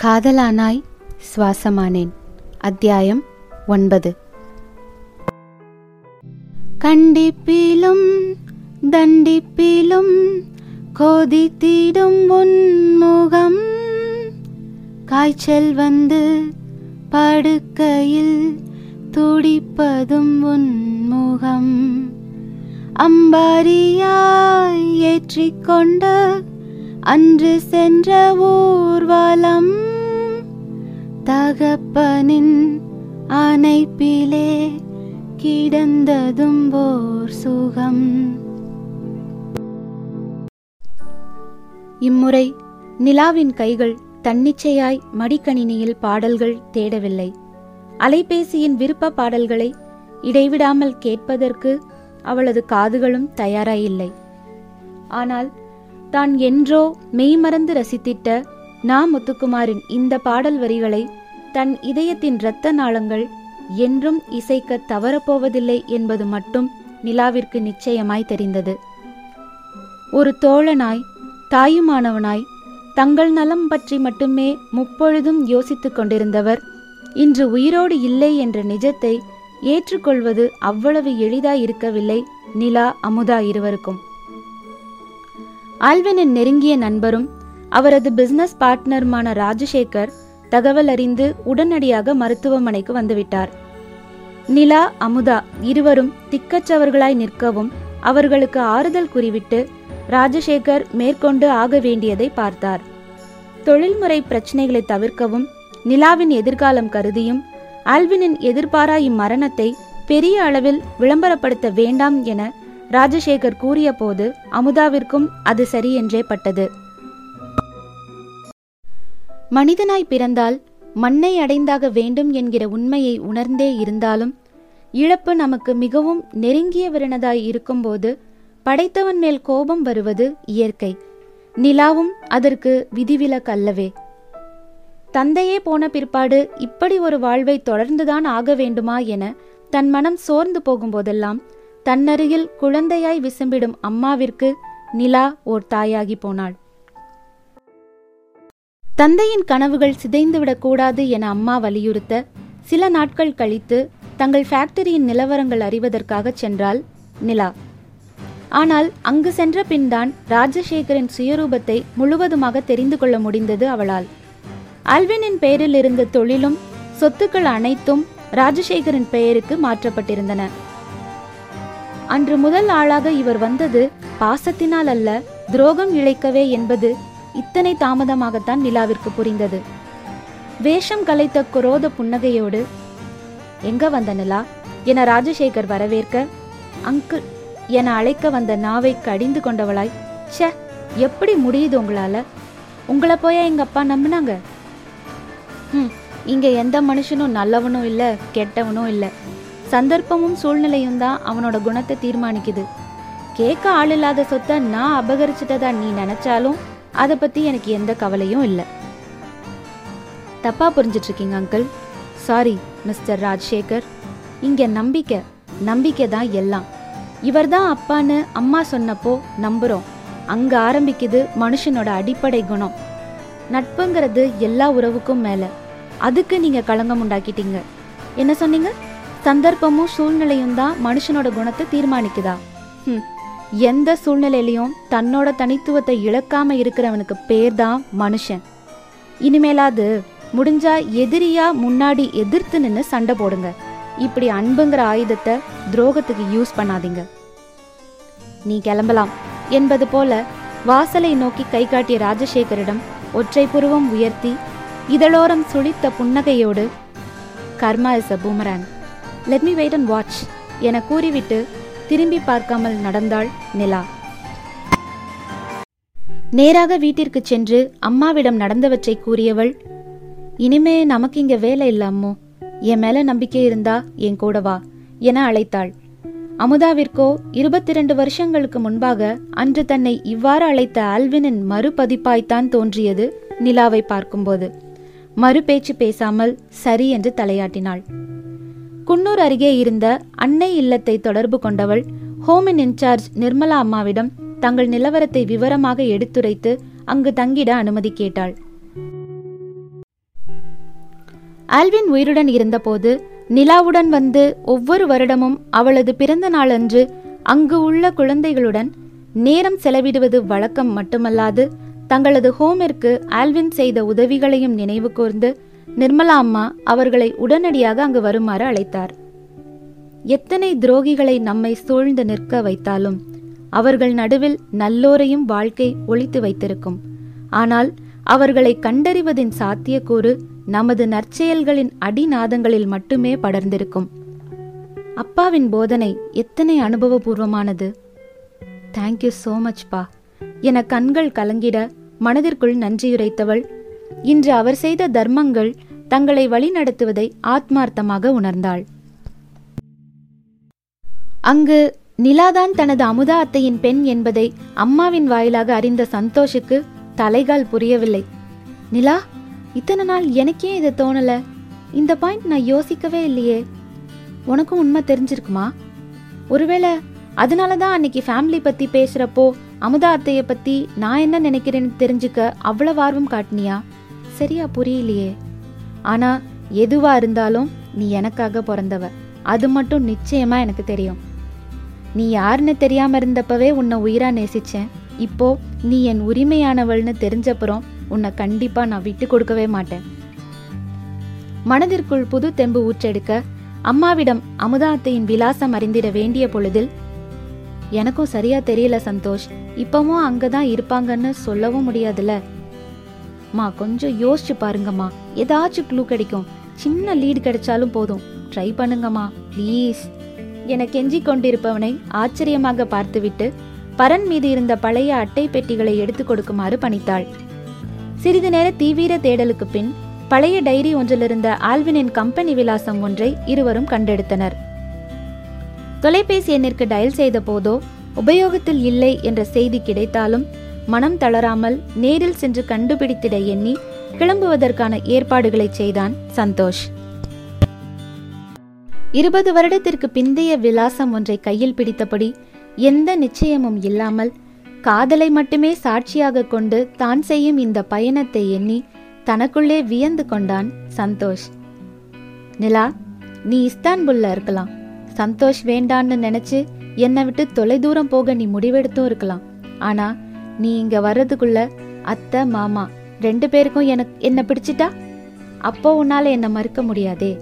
காதலானாய் சுவாசமானேன். அத்தியாயம் ஒன்பது. கண்டிப்பிலும் தண்டிப்பிலும் கோதித்திடும் உன்முகம் காய்ச்சல் வந்து படுக்கையில் துடிப்பதும் உன்முகம் அம்பாரியாய் ஏற்றிக்கொண்ட அன்று சென்ற ஊர்வலம் தகப்பனின் அணைப்பிலே கிடந்ததும் போர் சுகம். இம்முறை நிலாவின் கைகள் தன்னிச்சையாய் மடிக்கணினியில் பாடல்கள் தேடவில்லை. அலைபேசியின் விருப்ப பாடல்களை இடைவிடாமல் கேட்பதற்கு அவளது காதுகளும் தயாராயில்லை. ஆனால் தான் என்றோ மெய்மறந்து ரசித்திட்ட நா முத்துக்குமாரின் இந்த பாடல் வரிகளை தன் இதயத்தின் இரத்த நாளங்கள் என்றும் இசைக்க தவறப்போவதில்லை என்பது மட்டும் நிலாவிற்கு நிச்சயமாய் தெரிந்தது. ஒரு தோழனாய் தாயுமானவனாய் தங்கள் நலம் பற்றி மட்டுமே முப்பொழுதும் யோசித்துக் கொண்டிருந்தவர் இன்று உயிரோடு இல்லை என்ற நிஜத்தை ஏற்றுக்கொள்வது அவ்வளவு எளிதாய் இருக்கவில்லை நிலா அமுதா இருவருக்கும். ஆல்வினின் நெருங்கிய நண்பரும் அவரது பிசினஸ் பார்ட்னருமான ராஜசேகர் தகவல் அறிந்து உடனடியாக மருத்துவமனைக்கு வந்துவிட்டார். நிலா அமுதா இருவரும் திக்கச்சவர்களாய் நிற்கவும் அவர்களுக்கு ஆறுதல் குறிவிட்டு ராஜசேகர் மேற்கொண்டு ஆக வேண்டியதை பார்த்தார். தொழில்முறை பிரச்சனைகளை தவிர்க்கவும் நிலாவின் எதிர்காலம் கருதியும் ஆல்வினின் எதிர்பாரா இம்மரணத்தை பெரிய அளவில் விளம்பரப்படுத்த வேண்டாம் என ராஜசேகர் கூறிய போது அமுதாவிற்கும் அது சரி என்றே பட்டது. மனிதனாய் பிறந்தால் மண்ணை அடைந்தாக வேண்டும் என்கிற உண்மையை உணர்ந்தே இருந்தாலும் இழப்பு நமக்கு மிகவும் நெருங்கியவரினதாய் இருக்கும்போது படைத்தவன் மேல் கோபம் வருவது இயற்கை. நிலாவும் அதற்கு விதிவிலக்கல்லவே தந்தையே போன பிற்பாடு இப்படி ஒரு வாழ்வை தொடர்ந்துதான் ஆக வேண்டுமா என தன் மனம் சோர்ந்து போகும்போதெல்லாம் தன்னருகில் குழந்தையாய் விசும்பிடும் அம்மாவிற்கு நிலா ஓர் தாயாகி போனாள். தந்தையின் கனவுகள் சிதைந்துவிடக்கூடாது என அம்மா வலியுறுத்த சில நாட்கள் கழித்து தங்கள் ஃபேக்டரியின் நிலவரங்கள் அறிவதற்காக சென்றாள் நிலா. ஆனால் அங்கு சென்ற பின்தான் ராஜசேகரின் சுயரூபத்தை முழுவதுமாக தெரிந்து கொள்ள முடிந்தது அவளால். அல்வினின் பெயரில் இருந்த தொழிலும் சொத்துக்கள் அனைத்தும் ராஜசேகரின் பெயருக்கு மாற்றப்பட்டிருந்தன. அன்று முதல் ஆளாக இவர் வந்தது பாசத்தினால் அல்ல துரோகம் இழைக்கவே என்பது இத்தனை தாமதமாகத்தான் நிலாவிற்கு புரிந்தது. வேஷம் கலைத்த குரோத புன்னகையோடு எங்க வந்த நிலா? என ராஜசேகர் வரவேற்க அங்கிள் என அழைக்க வந்த நாவை கடிந்து கொண்டவளாய் ச்சே எப்படி முடியுது உங்களால? உங்களை போயா எங்க அப்பா நம்பினாங்க? ம் இங்க எந்த மனுஷனும் நல்லவனும் இல்ல கெட்டவனும் இல்லை. சந்தர்ப்பமும் சூழ்நிலையும் தான் அவனோட குணத்தை தீர்மானிக்குது. கேட்க ஆள் இல்லாத சொத்தை நான் அபகரிச்சிட்டதா நீ நினைச்சாலும் அதை பத்தி எனக்கு எந்த கவலையும் இல்லை. தப்பா புரிஞ்சிட்டு இருக்கீங்க அங்கிள் சாரி மிஸ்டர் ராஜ்சேகர். இங்க நம்பிக்கை நம்பிக்கை தான் எல்லாம். இவர் தான் அப்பான்னு அம்மா சொன்னப்போ நம்புறோம். அங்க ஆரம்பிக்குது மனுஷனோட அடிப்படை குணம். நட்புங்கிறது எல்லா உறவுக்கும் மேல. அதுக்கு நீங்க களங்கம் உண்டாக்கிட்டீங்க. என்ன சொன்னீங்க? சந்தர்ப்பமும் சூழ்நிலையும் தான் மனுஷனோட குணத்தை தீர்மானிக்குதா? ம் எந்த சூழ்நிலையிலையும் தன்னோட தனித்துவத்தை இழக்காம இருக்கிறவனுக்கு பேர் தான் மனுஷன். இனிமேலாவது முடிஞ்சா எதிரியா முன்னாடி எதிர்த்து நின்று சண்டை போடுங்க. இப்படி அன்புங்கிற ஆயுதத்தை துரோகத்துக்கு யூஸ் பண்ணாதீங்க. நீ கிளம்பலாம். என்பது போல வாசலை நோக்கி கை காட்டிய ராஜசேகரிடம் ஒற்றை புருவம் உயர்த்தி இதழோரம் சுழித்த புன்னகையோடு karma is a boomerang. Let me wait and watch என கூறிவிட்டு திரும்பி பார்க்காமல் நடந்தாள் நிலா. நேராக வீட்டிற்கு சென்று அம்மாவிடம் நடந்தவற்றை கூறியவள் இனிமே நமக்கு இங்க வேலை இல்ல அம்மோ என் மேல நம்பிக்கை இருந்தா என் கூட வா என அழைத்தாள். அமுதாவிற்கோ இருபத்தி ரெண்டு வருஷங்களுக்கு முன்பாக அன்று தன்னை இவ்வாறு அழைத்த ஆல்வினின் மறுபதிப்பாய்த்தான் தோன்றியது நிலாவை பார்க்கும்போது. மறு பேச்சு பேசாமல் சரி என்று தலையாட்டினாள். குன்னூர் அருகே இருந்த அன்னை இல்லத்தை தொடர்பு கொண்டவள் ஹோமின் இன்சார்ஜ் நிர்மலா அம்மாவிடம் தங்கள் நிலவரத்தை விவரமாக எடுத்துரைத்து அங்கு தங்கிட அனுமதி கேட்டாள். ஆல்வின் உயிருடன் இருந்தபோது நிலாவுடன் வந்து ஒவ்வொரு வருடமும் அவளது பிறந்த நாளன்று அங்கு உள்ள குழந்தைகளுடன் நேரம் செலவிடுவது வழக்கம் மட்டுமல்லாது தங்களது ஹோமிற்கு ஆல்வின் செய்த உதவிகளையும் நினைவு கூர்ந்து நிர்மலா அம்மா அவர்களை உடனடியாக அங்கு வருமாறு அழைத்தார். எத்தனை துரோகிகளை நம்மை சூழ்ந்து நிற்க வைத்தாலும் அவர்கள் நடுவில் நல்லோரையும் வாழ்க்கை ஒழித்து வைத்திருக்கும். ஆனால் அவர்களை கண்டறிவதின் சாத்தியக்கூறு நமது நற்செயல்களின் அடிநாதங்களில் மட்டுமே படர்ந்திருக்கும். அப்பாவின் போதனை எத்தனை அனுபவபூர்வமானது. தேங்க்யூ சோ மச் பா. என கண்கள் கலங்கிட மனதிற்குள் நன்றியுரைத்தவள் இன்று அவர் செய்த தர்மங்கள் தங்களை வழிநடத்துவதை ஆத்மார்த்தமாக உணர்ந்தாள். அங்கு நிலாதான் தனது அமுதா அத்தையின் பெண் என்பதை அம்மாவின் வாயிலாக அறிந்த சந்தோஷுக்கு தலைகால் புரியவில்லை. நிலா இத்தனை நாள் எனக்கே இது தோணல. இந்த பாயிண்ட் நான் யோசிக்கவே இல்லையே. உனக்கும் உண்மை தெரிஞ்சிருக்குமா? ஒருவேளை அதனால தான் அன்னைக்கு ஃபேமிலி பத்தி பேசுறப்போ அமுதா அத்தைய பத்தி நான் என்ன நினைக்கிறேன்னு தெரிஞ்சுக்க அவ்வளவு ஆர்வம் காட்டினியா? சரியா புரியலையே. ஆனா எதுவா இருந்தாலும் நீ எனக்காக பிறந்தவ. அது மட்டும் நிச்சயமா எனக்கு தெரியும். நீ யாருன்னு தெரியாம இருந்தப்பவே உன்னை உயிரா நேசிச்சேன். இப்போ நீ என் உரிமையானவள்னு தெரிஞ்சப்புறம் உன்னை கண்டிப்பா நான் விட்டு கொடுக்கவே மாட்டேன். மனதிற்குள் புது தெம்பு ஊற்றெடுக்க அம்மாவிடம் அமுதாத்தையின் விலாசம் அறிந்திட வேண்டிய பொழுதில் எனக்கும் சரியா தெரியல சந்தோஷ். இப்பவும் அங்கதான் இருப்பாங்கன்னு சொல்லவும் முடியாதுல்ல? மா கொஞ்சம் யோசிச்சு பாருங்கம்மா. ஏதாச்சும் க்ளூ கிடைக்கும். சின்ன லீடு கிடைச்சாலும் போதும். ட்ரை பண்ணுங்கம்மா ப்ளீஸ் என கெஞ்சி கொண்டிருப்பவனை ஆச்சரியமாக பார்த்துவிட்டு பரன் மீது இருந்த பழைய அட்டை பெட்டிகளை எடுத்துக் கொடுக்குமாறு பணித்தாள். சிறிது நேர தீவிர தேடலுக்கு பின் பழைய டைரி ஒன்றிலிருந்த ஆல்வினின் கம்பெனி விலாசம் ஒன்றை இருவரும் கண்டெடுத்தனர். தொலைபேசி எண்ணிற்கு டயல் செய்த போதோ உபயோகத்தில் இல்லை என்ற செய்தி கிடைத்தாலும் மனம் தளராமல் நேரில் சென்று கண்டுபிடித்திட எண்ணி கிளம்புவதற்கான ஏற்பாடுகளை செய்தான் சந்தோஷ். இருபது வருடத்திற்கு பிந்தைய விலாசம் ஒன்றை கையில் பிடித்தபடி எந்த நிச்சயமும் இல்லாமல் காதலை மட்டுமே சாட்சியாக கொண்டு தான் செய்யும் இந்த பயணத்தை எண்ணி தனக்குள்ளே வியந்து கொண்டான் சந்தோஷ். நிலா நீ இஸ்தான்புல்ல இருக்கலாம். சந்தோஷ் வேண்டான்னு நினைச்சு என்னை விட்டு தொலைதூரம் போக நீ முடிவெடுத்தும் இருக்கலாம். ஆனா நீ இங்க வர்றதுக்குள்ள அத்தை மாமா ரெண்டு பேருக்கும் எனக்கு என்ன பிடிச்சிட்டா? அப்போ உன்னால என்ன மறுக்க முடியாதே.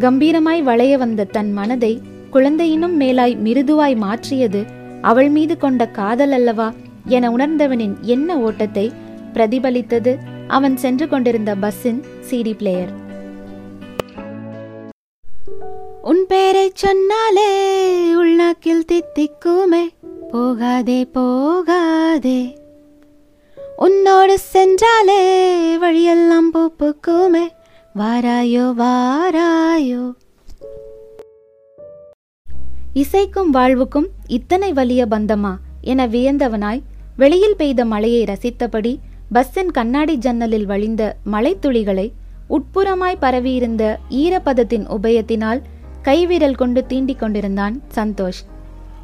கம்பீரமாய் வளைய வந்த தன் மனதை குழந்தையினும் மேலாய் மிருதுவாய் மாற்றியது அவள் மீது கொண்ட காதல் அல்லவா என உணர்ந்தவனின் என்ன ஓட்டத்தை பிரதிபலித்தது அவன் சென்று கொண்டிருந்த பஸ்ஸின் சிடி பிளேயர் உன் பேரை சொன்னாலே உள்நாக்கில் தித்திக்குமே. போகாதே போகாதே. உன்னோடு சென்றாலே வழியெல்லாம் பூப்புக்குமே. வாராயோ வாராயோ. இசைக்கும் வாழ்வுக்கும் இத்தனை வலிய பந்தமா என வியந்தவனாய் வெளியில் பெய்த மழையை ரசித்தபடி பஸ்ஸின் கண்ணாடி ஜன்னலில் வழிந்த மழைத்துளிகளை உட்புறமாய் பரவியிருந்த ஈரப்பதத்தின் உபயத்தினால் கைவிரல் கொண்டு தீண்டிக் கொண்டிருந்தான் சந்தோஷ்.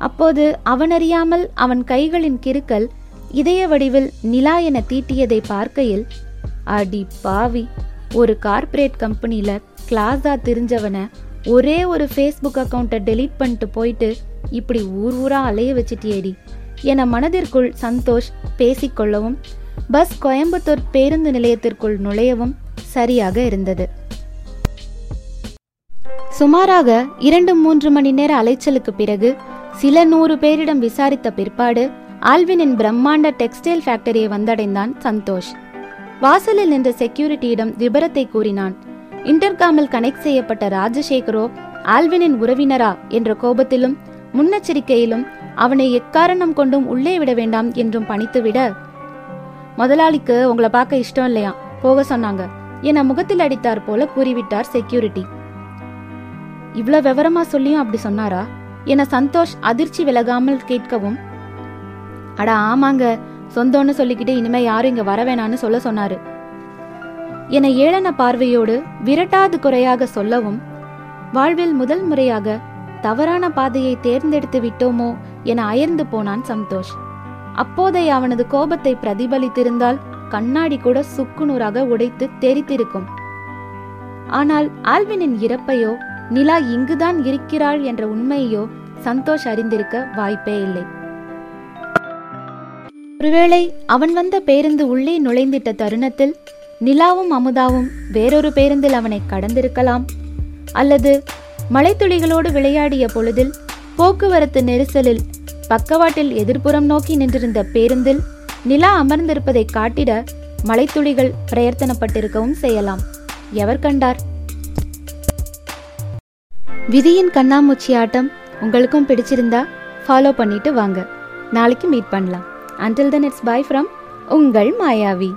அப்போது அவனறியாமல் அவன் கைகளின் கிறுக்கல் இதய வடிவில் நிலா என தீட்டியதை பார்க்கையில் அடி பாவி ஒரு கார்ப்பரேட் கம்பெனியில கிளாஸா தெரிஞ்சவன ஒரே ஒரு ஃபேஸ்புக் அக்கௌண்ட்டை டெலீட் பண்ணிட்டு போயிட்டு இப்படி ஊர் ஊரா அலைய வச்சிட்டியேடி? என மனதிற்குள் சந்தோஷ் பேசிக்கொள்ளவும் பஸ் கோயம்புத்தூர் பேருந்து நிலையத்திற்குள் நுழையவும் சரியாக இருந்தது. சுமாராக இரண்டு மூன்று மணி நேர அலைச்சலுக்கு பிறகு சில நூறு பேரிடம் விசாரித்த பிற்பாடு ஆல்வினின் பிரம்மாண்ட டெக்ஸ்டைல் ஃபேக்டரியை வந்தடைந்தான் சந்தோஷ். வாசலில் நின்ற செக்யூரிட்டியிடம் விபரத்தை கூறினான். இன்டர்காமில் கனெக்ட் செய்யப்பட்ட ராஜசேகரோ ஆல்வினின் உறவினரா என்ற கோபத்திலும் முன்னெச்சரிக்கையிலும் அவனை எக்காரணம் கொண்டும் உள்ளே விட வேண்டாம் என்றும் பணித்துவிட முதலாளிக்கு உங்களை பார்க்க இஷ்டம் இல்லையா? போக சொன்னாங்க. என முகத்தில் அடித்தார் போல கூறிவிட்டார் செக்யூரிட்டி. இவ்வளவு விவரமா சொல்லியும் அப்படி சொன்னாரா? என சந்தோஷ் அதிர்ச்சி விலகாமல் கேட்கவும் அட ஆமாங்க. சொந்தம்னு சொல்லிக்கிட்டு இனிமே யாரும் இங்க வர வேணான்னு சொல்ல சொன்னாரு. என ஏளன பார்வையோடு விரட்டாது குறையாக சொல்லவும் வாழ்வில் முதல் முறையாக தவறான பாதையை தேர்ந்தெடுத்து விட்டோமோ என அயர்ந்து போனான் சந்தோஷ். அப்போதை அவனது கோபத்தை பிரதிபலித்திருந்தால் கண்ணாடி கூட சுக்குநூறாக உடைத்து தெரித்திருக்கும். ஆனால் ஆல்வினின் இறப்பையோ நிலா இங்குதான் இருக்கிறாள் என்ற உண்மையோ சந்தோஷ் அறிந்திருக்க வாய்ப்பே இல்லை. ஒருவேளை அவன் வந்த பேருந்து உள்ளே நுழைந்திட்ட தருணத்தில் நிலாவும் அமுதாவும் வேறொரு பேருந்தில் அவனை கடந்திருக்கலாம். அல்லது மலைத்துளிகளோடு விளையாடிய பொழுதில் போக்குவரத்து நெரிசலில் பக்கவாட்டில் எதிர்ப்புறம் நோக்கி நின்றிருந்த பேருந்தில் நிலா அமர்ந்திருப்பதை காட்டிட மலைத்துளிகள் பிரயத்தனப்பட்டிருக்கவும் செய்யலாம். எவர் கண்டார்? விதியின் கண்ணாமூச்சி ஆட்டம் உங்களுக்கும் பிடிச்சிருந்தா ஃபாலோ பண்ணிட்டு வாங்க. நாளைக்கு மீட் பண்ணலாம். Until then it's bye from உங்கள் மாயாவி.